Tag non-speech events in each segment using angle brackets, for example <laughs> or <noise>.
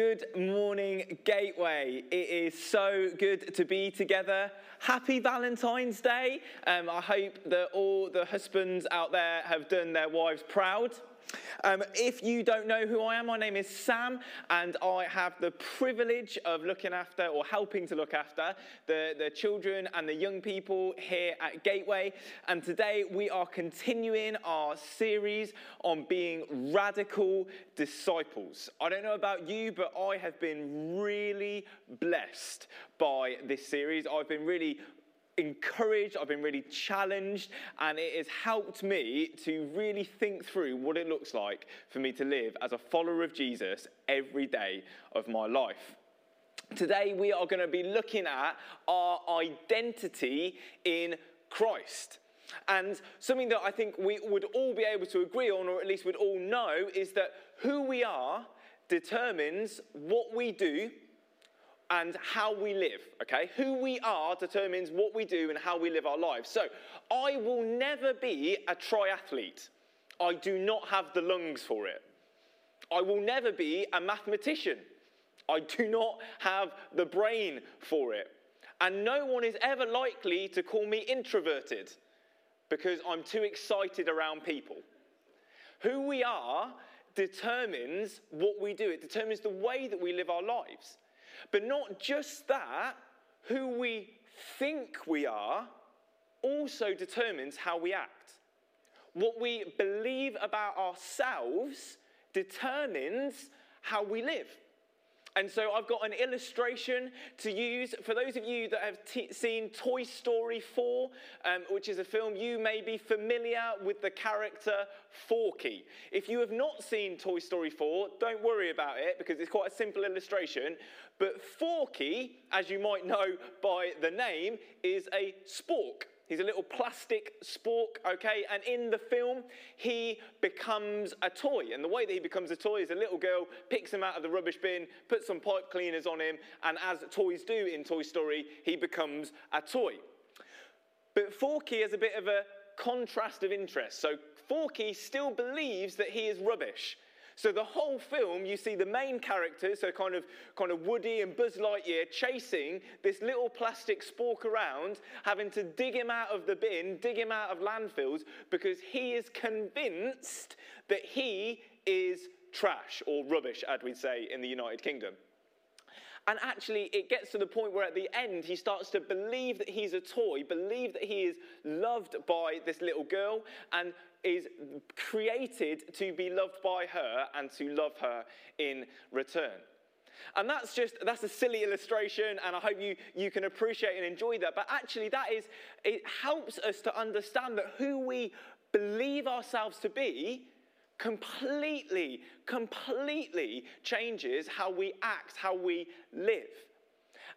Good morning, Gateway. It is so good to be together. Happy Valentine's Day. Um, I hope that all the husbands out there have done their wives proud. Um, if you don't know who I am, my name is Sam, and I have the privilege of looking after or helping to look after the, the children and the young people here at Gateway. And today we are continuing our series on being radical disciples. I don't know about you, but I have been really blessed by this series. I've been really encouraged, I've been really challenged, and it has helped me to really think through what it looks like for me to live as a follower of Jesus every day of my life. Today, we are going to be looking at our identity in Christ. And something that I think we would all be able to agree on, or at least would all know, is that who we are determines what we do and how we live, okay? Who we are determines what we do and how we live our lives. So I will never be a triathlete. I do not have the lungs for it. I will never be a mathematician. I do not have the brain for it. And no one is ever likely to call me introverted because I'm too excited around people. Who we are determines what we do, it determines the way that we live our lives. But not just that, who we think we are also determines how we act. What we believe about ourselves determines how we live. And so I've got an illustration to use for those of you that have t- seen Toy Story 4, um, which is a film you may be familiar with the character Forky. If you have not seen Toy Story 4, don't worry about it because it's quite a simple illustration. But Forky, as you might know by the name, is a spork. He's a little plastic spork, okay? And in the film, he becomes a toy. And the way that he becomes a toy is a little girl picks him out of the rubbish bin, puts some pipe cleaners on him, and as toys do in Toy Story, he becomes a toy. But Forky has a bit of a contrast of interest. So Forky still believes that he is rubbish. So the whole film, you see the main characters, so kind of, kind of Woody and Buzz Lightyear, chasing this little plastic spork around, having to dig him out of the bin, dig him out of landfills, because he is convinced that he is trash or rubbish, as we'd say in the United Kingdom. And actually, it gets to the point where at the end, he starts to believe that he's a toy, believe that he is loved by this little girl, and is created to be loved by her and to love her in return. And that's just, that's a silly illustration, and I hope you, you can appreciate and enjoy that. But actually, that is, it helps us to understand that who we believe ourselves to be completely, completely changes how we act, how we live.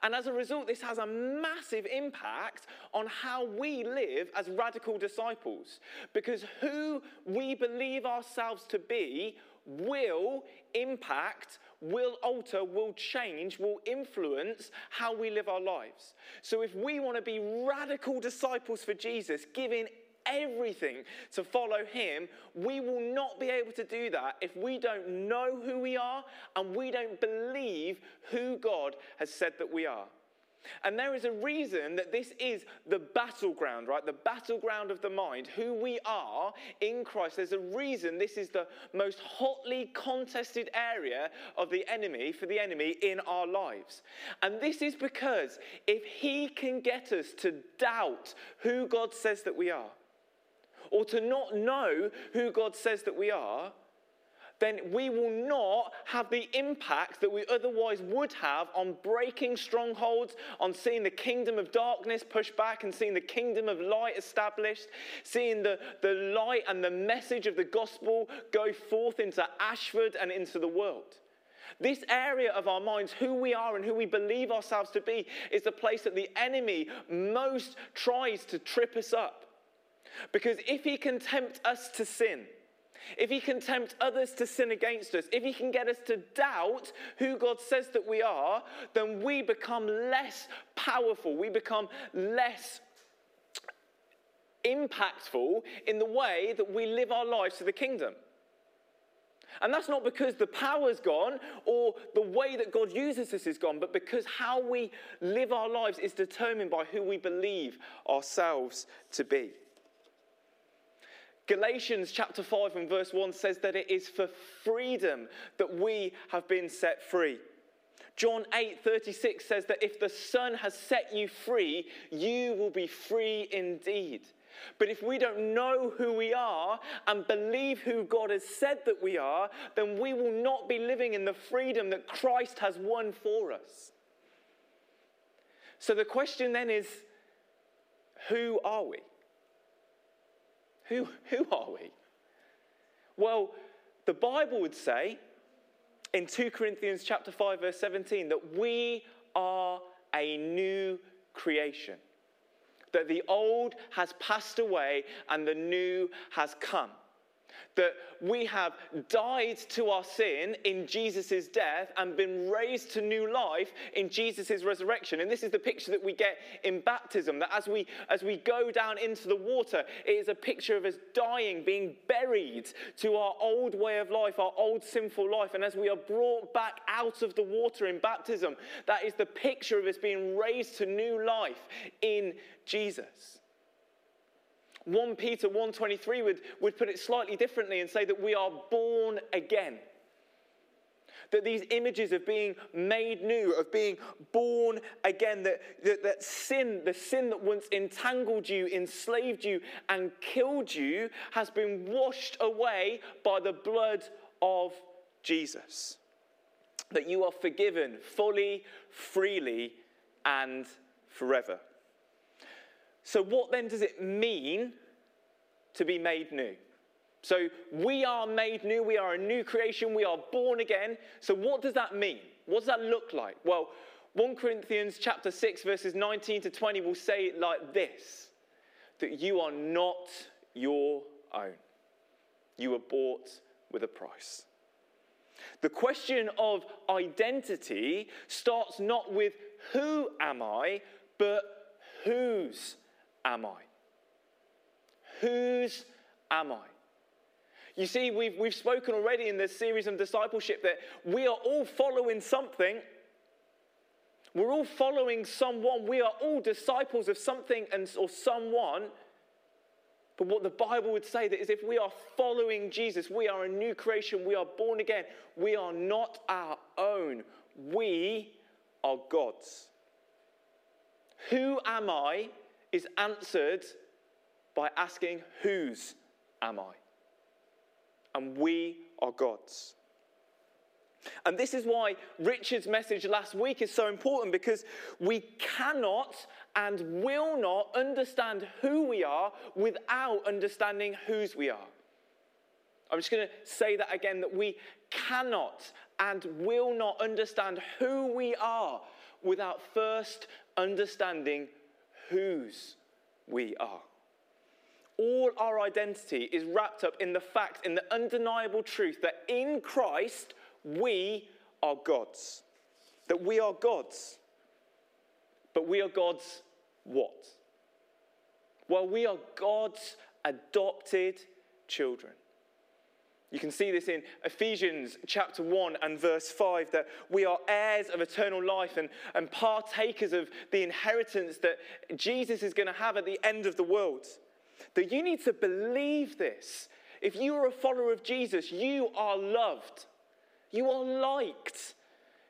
And as a result, this has a massive impact on how we live as radical disciples. Because who we believe ourselves to be will impact, will alter, will change, will influence how we live our lives. So if we want to be radical disciples for Jesus, giving everything to follow him, we will not be able to do that if we don't know who we are and we don't believe who God has said that we are. And there is a reason that this is the battleground, right? The battleground of the mind, who we are in Christ. There's a reason this is the most hotly contested area of the enemy, for the enemy in our lives. And this is because if he can get us to doubt who God says that we are, or to not know who God says that we are, then we will not have the impact that we otherwise would have on breaking strongholds, on seeing the kingdom of darkness pushed back and seeing the kingdom of light established, seeing the, the light and the message of the gospel go forth into Ashford and into the world. This area of our minds, who we are and who we believe ourselves to be, is the place that the enemy most tries to trip us up. Because if he can tempt us to sin, if he can tempt others to sin against us, if he can get us to doubt who God says that we are, then we become less powerful. We become less impactful in the way that we live our lives to the kingdom. And that's not because the power's gone or the way that God uses us is gone, but because how we live our lives is determined by who we believe ourselves to be. Galatians chapter 5 and verse 1 says that it is for freedom that we have been set free. John 8:36 says that if the Son has set you free, you will be free indeed. But if we don't know who we are and believe who God has said that we are, then we will not be living in the freedom that Christ has won for us. So the question then is who are we? Who, who are we? Well, the Bible would say in 2 Corinthians chapter 5 verse 17 that we are a new creation. That the old has passed away and the new has come that we have died to our sin in Jesus' death and been raised to new life in Jesus' resurrection. And this is the picture that we get in baptism that as we, as we go down into the water, it is a picture of us dying, being buried to our old way of life, our old sinful life. And as we are brought back out of the water in baptism, that is the picture of us being raised to new life in Jesus. 1 Peter 1.23 would, would put it slightly differently and say that we are born again. That these images of being made new, of being born again, that, that, that sin, the sin that once entangled you, enslaved you, and killed you, has been washed away by the blood of Jesus. That you are forgiven fully, freely, and forever. So, what then does it mean to be made new? So, we are made new, we are a new creation, we are born again. So, what does that mean? What does that look like? Well, 1 Corinthians chapter 6 verses 19 to 20 will say it like this that you are not your own. You were bought with a price. The question of identity starts not with who am I, but whose am I? Whose am I? You see, we've, we've spoken already in this series of discipleship that we are all following something. We're all following someone. We are all disciples of something and, or someone. But what the Bible would say that is if we are following Jesus, we are a new creation, we are born again, we are not our own. We are God's. Who am I is answered by asking, Whose am I? And we are God's. And this is why Richard's message last week is so important because we cannot and will not understand who we are without understanding whose we are. I'm just going to say that again that we cannot and will not understand who we are without first understanding whose we are. All our identity is wrapped up in the fact, in the undeniable truth that in Christ we are God's. That we are God's. But we are God's what? Well, we are God's adopted children. You can see this in Ephesians chapter 1 and verse 5 that we are heirs of eternal life and, and partakers of the inheritance that Jesus is going to have at the end of the world. That you need to believe this. If you are a follower of Jesus, you are loved, you are liked,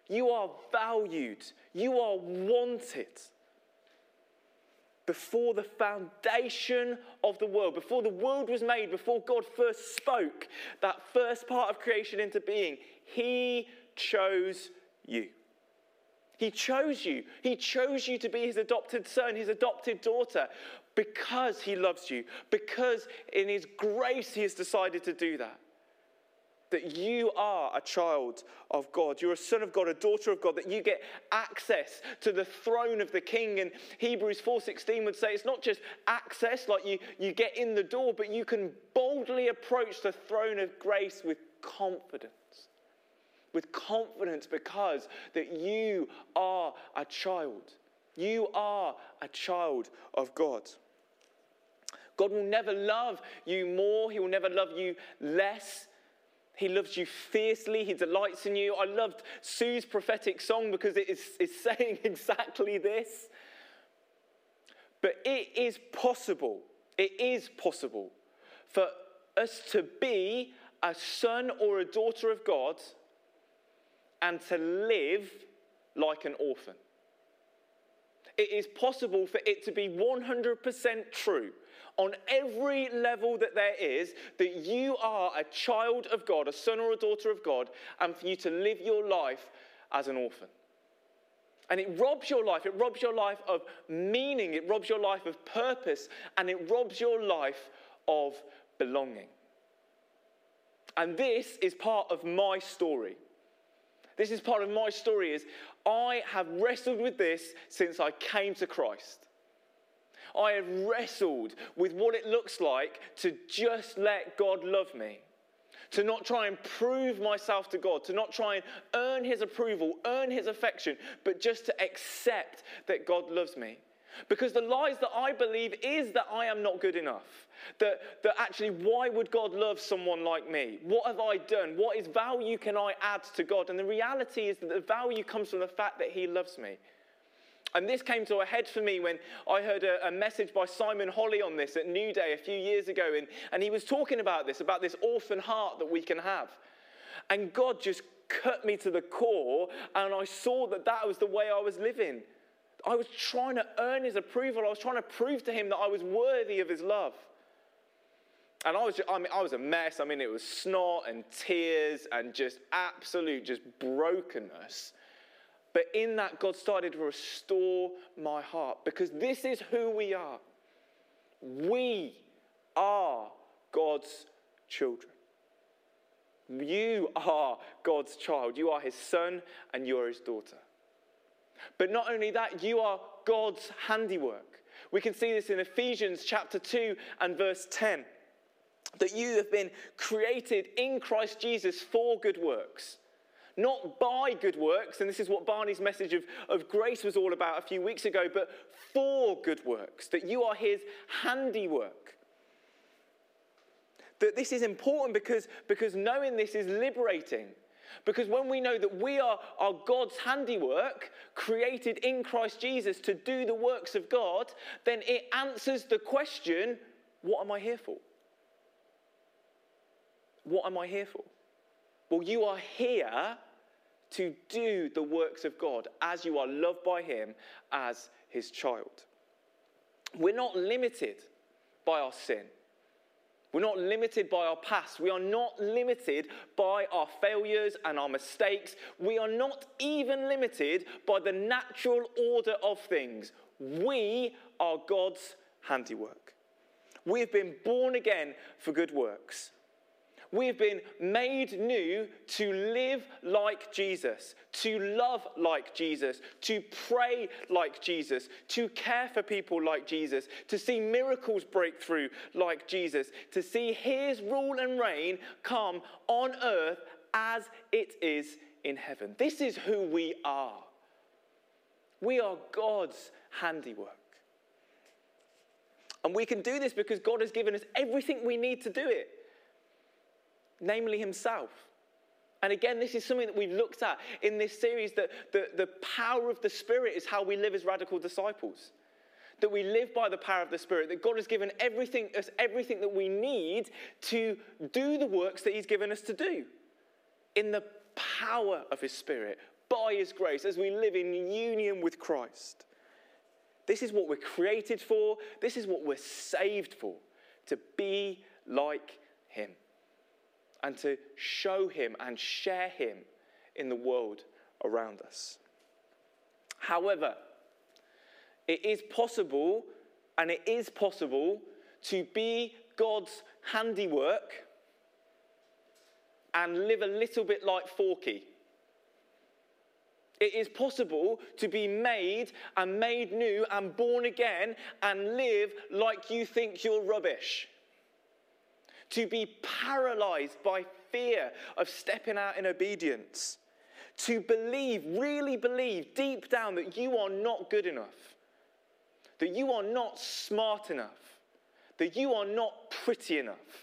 you are valued, you are wanted before the foundation of the world, before the world was made, before God first spoke that first part of creation into being, He chose you. He chose you. He chose you to be His adopted son, His adopted daughter, because He loves you, because in His grace He has decided to do that that you are a child of God. You're a son of God, a daughter of God, that you get access to the throne of the king. And Hebrews 4:16 would say it's not just access, like you, you get in the door, but you can boldly approach the throne of grace with confidence. With confidence because that you are a child. You are a child of God. God will never love you more, He will never love you less He loves you fiercely. He delights in you. I loved Sue's prophetic song because it is, is <laughs> saying exactly this. But it is possible, it is possible for us to be a son or a daughter of God and to live like an orphan. It is possible for it to be 100% true on every level that there is that you are a child of God, a son or a daughter of God, and for you to live your life as an orphan. And it robs your life. It robs your life of meaning. It robs your life of purpose. And it robs your life of belonging. And this is part of my story. This is part of my story is I have wrestled with this since I came to Christ. I have wrestled with what it looks like to just let God love me. To not try and prove myself to God, to not try and earn his approval, earn his affection, but just to accept that God loves me. Because the lies that I believe is that I am not good enough. That, that actually, why would God love someone like me? What have I done? What is value can I add to God? And the reality is that the value comes from the fact that He loves me. And this came to a head for me when I heard a, a, message by Simon Holley on this at New Day a few years ago. And, and he was talking about this, about this orphan heart that we can have. And God just cut me to the core, and I saw that that was the way I was living. I was trying to earn his approval. I was trying to prove to him that I was worthy of his love. And I was, just, I mean, I was a mess. I mean, it was snot and tears and just absolute, just brokenness. But in that, God started to restore my heart because this is who we are. We are God's children. You are God's child. You are his son and you are his daughter. But not only that, you are God's handiwork. We can see this in Ephesians chapter 2 and verse 10 that you have been created in Christ Jesus for good works. Not by good works, and this is what Barney's message of, of grace was all about a few weeks ago, but for good works, that you are his handiwork. That this is important because, because knowing this is liberating. Because when we know that we are, are God's handiwork, created in Christ Jesus to do the works of God, then it answers the question what am I here for? What am I here for? Well, you are here to do the works of God as you are loved by Him as His child. We're not limited by our sin. We're not limited by our past. We are not limited by our failures and our mistakes. We are not even limited by the natural order of things. We are God's handiwork. We have been born again for good works. We have been made new to live like Jesus, to love like Jesus, to pray like Jesus, to care for people like Jesus, to see miracles break through like Jesus, to see his rule and reign come on earth as it is in heaven. This is who we are. We are God's handiwork. And we can do this because God has given us everything we need to do it namely himself. And again, this is something that we've looked at in this series that the, the power of the Spirit is how we live as radical disciples. That we live by the power of the Spirit, that God has given everything, us everything that we need to do the works that He's given us to do. In the power of His Spirit, by His grace, as we live in union with Christ. This is what we're created for, this is what we're saved for, to be like Him and to show Him and share Him in the world around us. However, it is possible, and it is possible, to be God's handiwork and live a little bit like Forky. It is possible to be made and made new and born again and live like you think you're rubbish to be paralyzed by fear of stepping out in obedience, to believe, really believe deep down that you are not good enough, that you are not smart enough, that you are not pretty enough,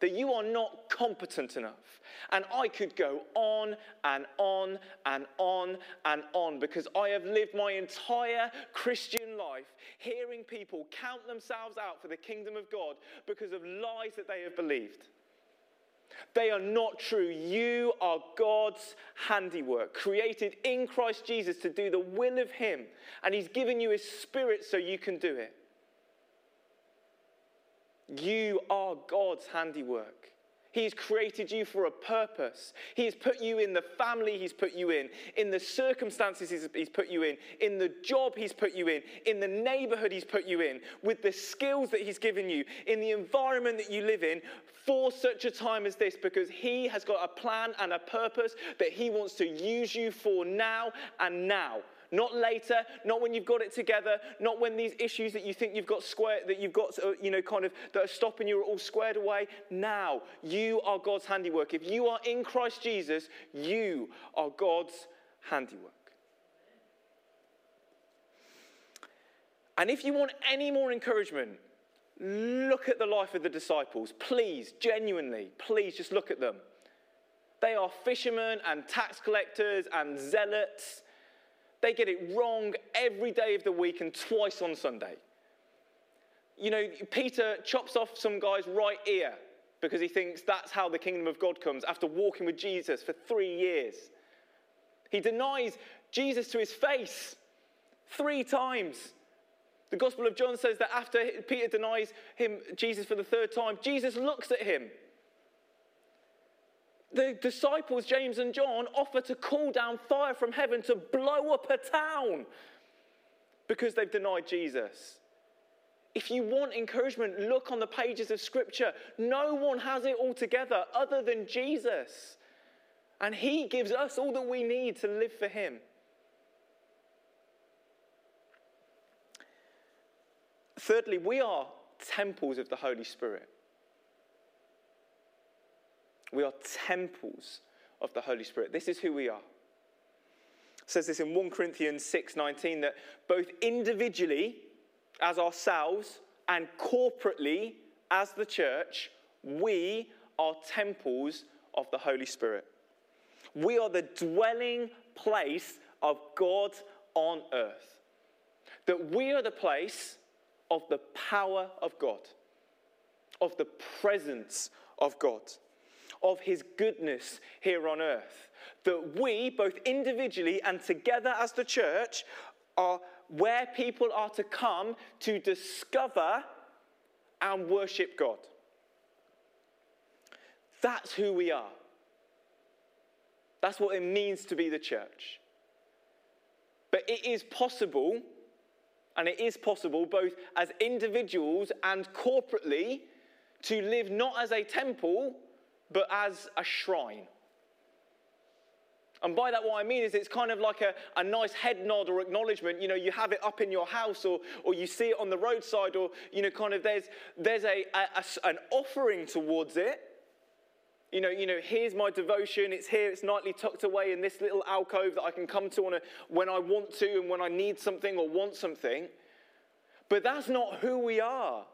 that you are not competent enough. And I could go on and on and on and on because I have lived my entire Christian life hearing people count themselves out for the kingdom of God because of lies that they have believed. They are not true. You are God's handiwork, created in Christ Jesus to do the will of Him. And He's given you His Spirit so you can do it. You are God's handiwork. He's created you for a purpose. He has put you in the family He's put you in, in the circumstances He's put you in, in the job He's put you in, in the neighborhood He's put you in, with the skills that He's given you, in the environment that you live in for such a time as this, because He has got a plan and a purpose that He wants to use you for now and now. Not later, not when you've got it together, not when these issues that you think you've got square, that you've got, uh, you know, kind of, that are stopping you are all squared away. Now, you are God's handiwork. If you are in Christ Jesus, you are God's handiwork. And if you want any more encouragement, look at the life of the disciples. Please, genuinely, please just look at them. They are fishermen and tax collectors and zealots they get it wrong every day of the week and twice on Sunday. You know, Peter chops off some guy's right ear because he thinks that's how the kingdom of God comes after walking with Jesus for three years. He denies Jesus to his face three times. The Gospel of John says that after Peter denies him Jesus for the third time, Jesus looks at him the disciples, James and John, offer to call down fire from heaven to blow up a town because they've denied Jesus. If you want encouragement, look on the pages of Scripture. No one has it all together other than Jesus. And He gives us all that we need to live for Him. Thirdly, we are temples of the Holy Spirit. We are temples of the Holy Spirit. This is who we are. It says this in 1 Corinthians 6:19 that both individually as ourselves and corporately as the church, we are temples of the Holy Spirit. We are the dwelling place of God on earth. That we are the place of the power of God, of the presence of God of his goodness here on earth. That we, both individually and together as the church, are where people are to come to discover and worship God. That's who we are. That's what it means to be the church. But it is possible, and it is possible both as individuals and corporately, to live not as a temple, but as a shrine. And by that, what I mean is it's kind of like a, a nice head nod or acknowledgement. You know, you have it up in your house or, or you see it on the roadside or, you know, kind of there's, there's a, a, a an offering towards it. You know, you know, here's my devotion. It's here. It's nightly tucked away in this little alcove that I can come to on a, when I want to and when I need something or want something. But that's not who we are.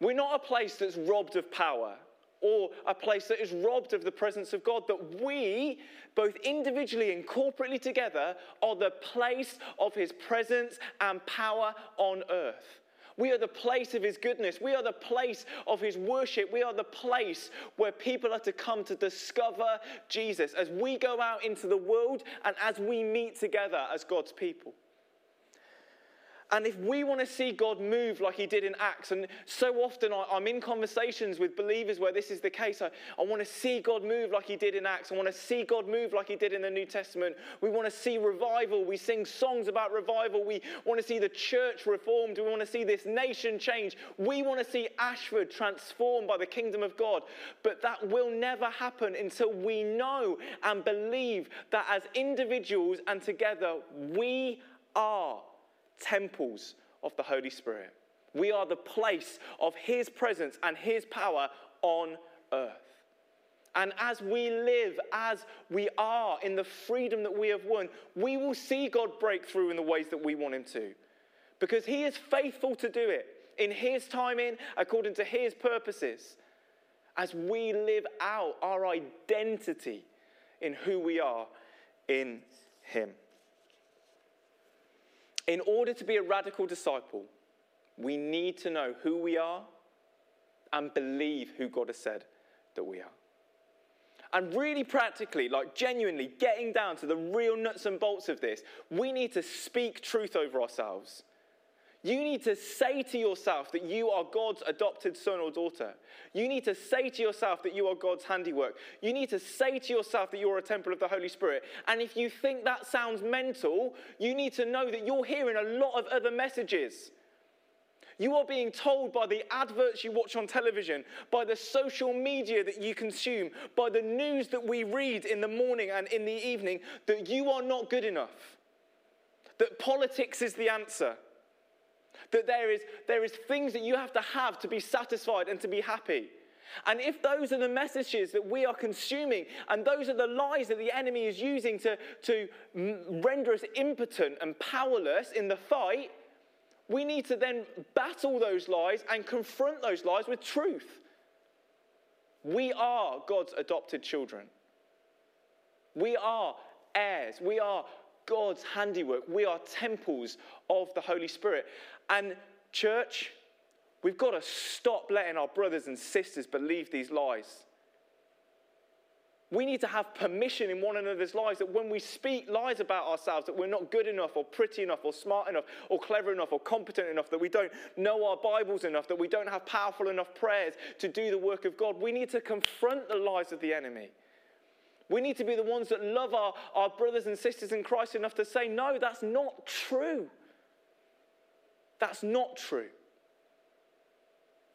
We're not a place that's robbed of power or a place that is robbed of the presence of God. That we, both individually and corporately together, are the place of his presence and power on earth. We are the place of his goodness. We are the place of his worship. We are the place where people are to come to discover Jesus as we go out into the world and as we meet together as God's people. And if we want to see God move like he did in Acts, and so often I, am in conversations with believers where this is the case, I, I want to see God move like he did in Acts. I want to see God move like he did in the New Testament. We want to see revival. We sing songs about revival. We want to see the church reformed. We want to see this nation change. We want to see Ashford transformed by the kingdom of God. But that will never happen until we know and believe that as individuals and together, we are temples of the Holy Spirit. We are the place of His presence and His power on earth. And as we live, as we are in the freedom that we have won, we will see God break through in the ways that we want Him to. Because He is faithful to do it in His timing, according to His purposes. as we live out our identity in who we are in Him. In order to be a radical disciple, we need to know who we are and believe who God has said that we are. And really practically, like genuinely getting down to the real nuts and bolts of this, we need to speak truth over ourselves. You need to say to yourself that you are God's adopted son or daughter. You need to say to yourself that you are God's handiwork. You need to say to yourself that you're a temple of the Holy Spirit. And if you think that sounds mental, you need to know that you're hearing a lot of other messages. You are being told by the adverts you watch on television, by the social media that you consume, by the news that we read in the morning and in the evening that you are not good enough. That politics is the answer. That there is, there is things that you have to have to be satisfied and to be happy. And if those are the messages that we are consuming, and those are the lies that the enemy is using to, to render us impotent and powerless in the fight, we need to then battle those lies and confront those lies with truth. We are God's adopted children. We are heirs. We are God's handiwork. We are temples of the Holy Spirit. And, church, we've got to stop letting our brothers and sisters believe these lies. We need to have permission in one another's lives that when we speak lies about ourselves, that we're not good enough or pretty enough or smart enough or clever enough or competent enough, that we don't know our Bibles enough, that we don't have powerful enough prayers to do the work of God. We need to confront the lies of the enemy. We need to be the ones that love our, our brothers and sisters in Christ enough to say, no, that's not true. That's not true.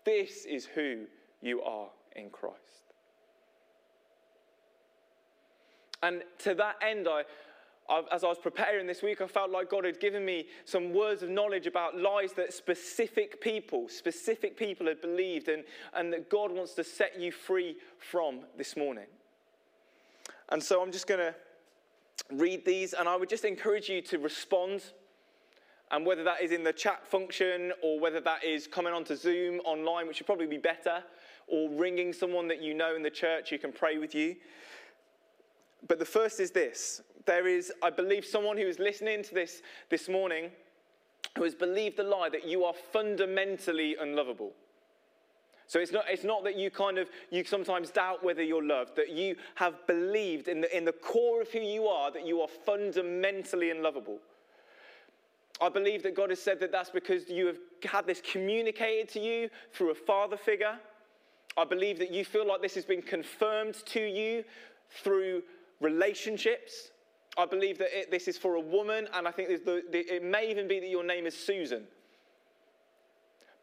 This is who you are in Christ. And to that end, I, as I was preparing this week, I felt like God had given me some words of knowledge about lies that specific people, specific people had believed, and, and that God wants to set you free from this morning. And so I'm just going to read these, and I would just encourage you to respond. And whether that is in the chat function or whether that is coming onto Zoom online, which would probably be better, or ringing someone that you know in the church who can pray with you. But the first is this there is, I believe, someone who is listening to this this morning who has believed the lie that you are fundamentally unlovable. So it's not, it's not that you kind of, you sometimes doubt whether you're loved, that you have believed in the, in the core of who you are that you are fundamentally unlovable. I believe that God has said that that's because you have had this communicated to you through a father figure. I believe that you feel like this has been confirmed to you through relationships. I believe that it, this is for a woman, and I think the, the, it may even be that your name is Susan.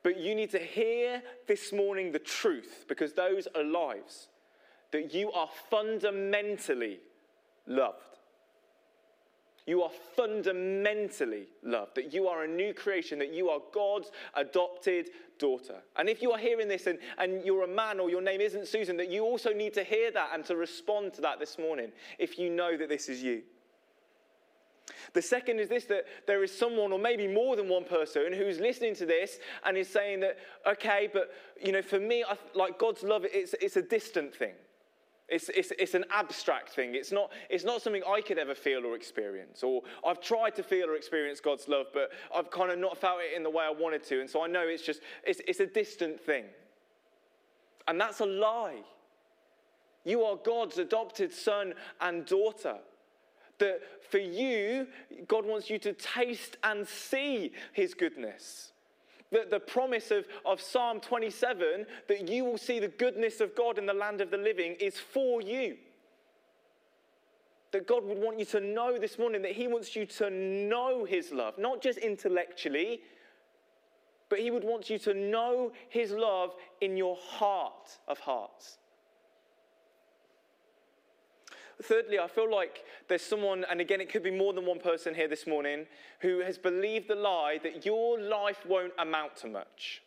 But you need to hear this morning the truth because those are lives. That you are fundamentally loved. You are fundamentally loved, that you are a new creation, that you are God's adopted daughter. And if you are hearing this and, and you're a man or your name isn't Susan, that you also need to hear that and to respond to that this morning if you know that this is you. The second is this that there is someone, or maybe more than one person, who's listening to this and is saying that, okay, but you know, for me, I, like God's love, it's, it's a distant thing. It's, it's, it's an abstract thing. It's not, it's not something I could ever feel or experience. Or I've tried to feel or experience God's love, but I've kind of not felt it in the way I wanted to. And so I know it's just, it's, it's a distant thing. And that's a lie. You are God's adopted son and daughter. That for you, God wants you to taste and see his goodness That the promise of, of Psalm 27 that you will see the goodness of God in the land of the living is for you. That God would want you to know this morning that He wants you to know His love, not just intellectually, but He would want you to know His love in your heart of hearts. Thirdly, I feel like there's someone, and again, it could be more than one person here this morning, who has believed the lie that your life won't amount to much.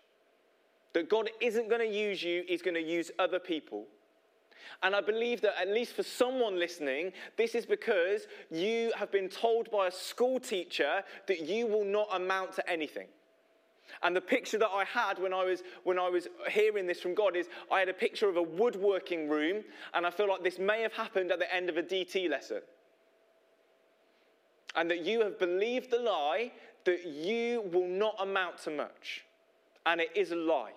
That God isn't going to use you, He's going to use other people. And I believe that, at least for someone listening, this is because you have been told by a school teacher that you will not amount to anything. And the picture that I had when I was when I was hearing this from God is I had a picture of a woodworking room, and I feel like this may have happened at the end of a DT lesson. And that you have believed the lie that you will not amount to much. And it is a lie.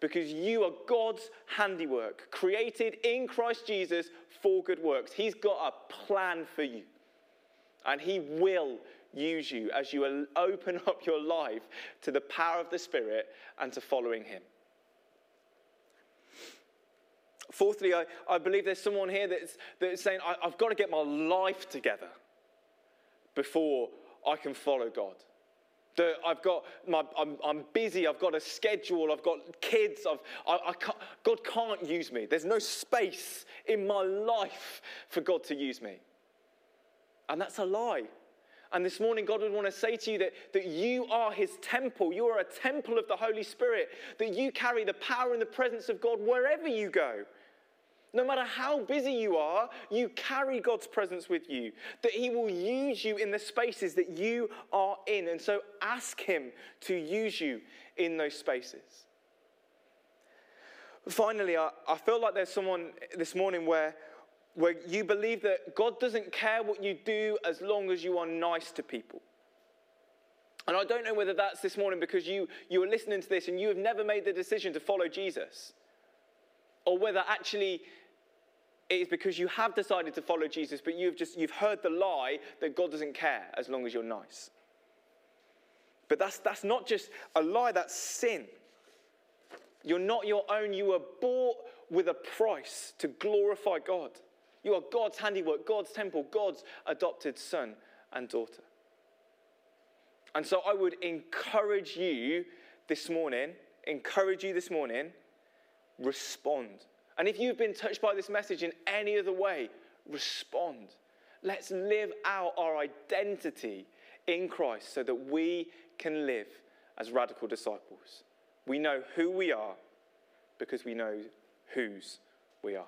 Because you are God's handiwork, created in Christ Jesus for good works. He's got a plan for you. And He will use you as you open up your life to the power of the Spirit and to following Him. Fourthly, I, I believe there's someone here that's, that's saying, I, I've got to get my life together before I can follow God. That I've got my, I'm, I'm, busy. I've got a schedule. I've got kids. I've, I, I can't, God can't use me. There's no space in my life for God to use me. And that's a lie. And this morning, God would want to say to you that, that you are His temple. You are a temple of the Holy Spirit, that you carry the power and the presence of God wherever you go. No matter how busy you are, you carry God's presence with you, that He will use you in the spaces that you are in. And so ask Him to use you in those spaces. Finally, I, I feel like there's someone this morning where where you believe that God doesn't care what you do as long as you are nice to people. And I don't know whether that's this morning because you, you are listening to this and you have never made the decision to follow Jesus, or whether actually it is because you have decided to follow Jesus, but you've just you've heard the lie that God doesn't care as long as you're nice. But that's, that's not just a lie, that's sin. You're not your own. You were bought with a price to glorify God. You are God's handiwork, God's temple, God's adopted son and daughter. And so I would encourage you this morning, encourage you this morning, respond. And if you've been touched by this message in any other way, respond. Let's live out our identity in Christ so that we can live as radical disciples. We know who we are because we know whose we are.